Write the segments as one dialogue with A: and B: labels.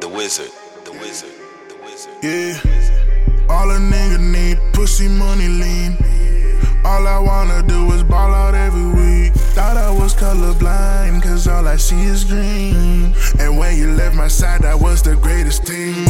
A: The wizard, the wizard, the wizard.
B: Yeah. All a nigga need pussy money lean. All I wanna do is ball out every week. Thought I was colorblind, cause all I see is green. And when you left my side, I was the greatest thing.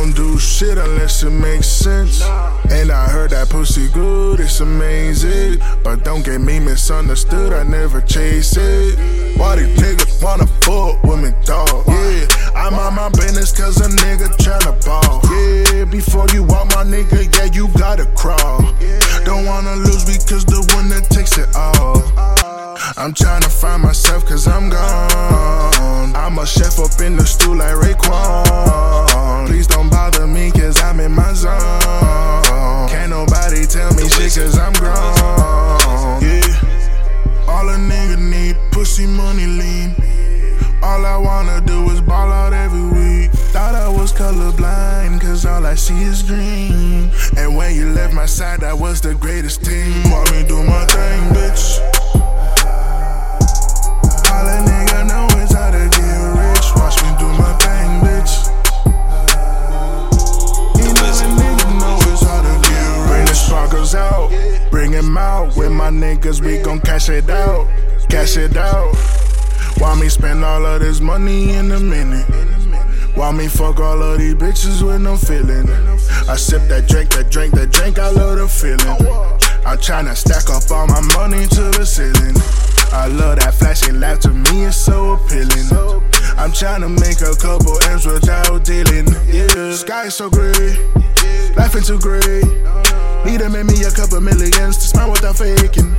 B: Don't do shit unless it makes sense. And I heard that pussy good, it's amazing. But don't get me misunderstood, I never chase it. Why these niggas wanna fuck with me, dog? Yeah, I'm on my business cause a nigga tryna ball. Yeah, before you walk my nigga, yeah, you gotta crawl. Don't wanna lose because the one that takes it all. Uh. I'm tryna find myself cause I'm gone. I'm a chef up in the stool like Raekwon. Money lean. All I wanna do is ball out every week. Thought I was colorblind, cause all I see is green. And when you left my side, I was the greatest thing. Walk me do my thing, bitch. All a nigga how to get rich. Watch me do my thing, bitch. You know a nigga how to get rich. The sparkles out, bring him out. With my niggas, we gon' cash it out, cash it out. Why me spend all of this money in a minute? Why me fuck all of these bitches with no feeling? I sip that drink, that drink, that drink, I love the feeling. I'm tryna stack up all my money to the ceiling. I love that flashing laugh, to me it's so appealing. I'm tryna make a couple M's without dealing. Yeah, sky so gray, laughing too great. Need to make me a couple millions to smile without faking.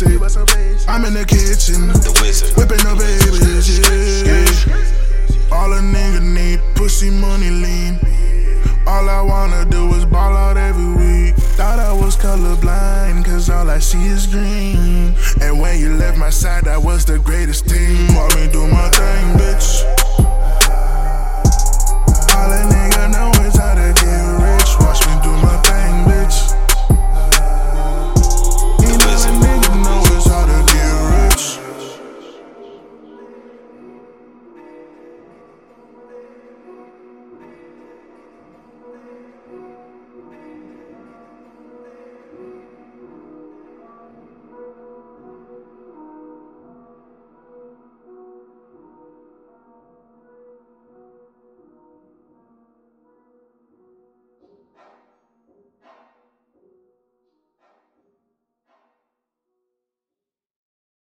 B: Basic. I'm in the kitchen,
A: The wizard.
B: whipping up babies. Yeah. All a nigga need pussy money lean. All I wanna do is ball out every week. Thought I was colorblind, cause all I see is green. And when you left my side, that was the greatest thing. Walk me do my thing, bitch.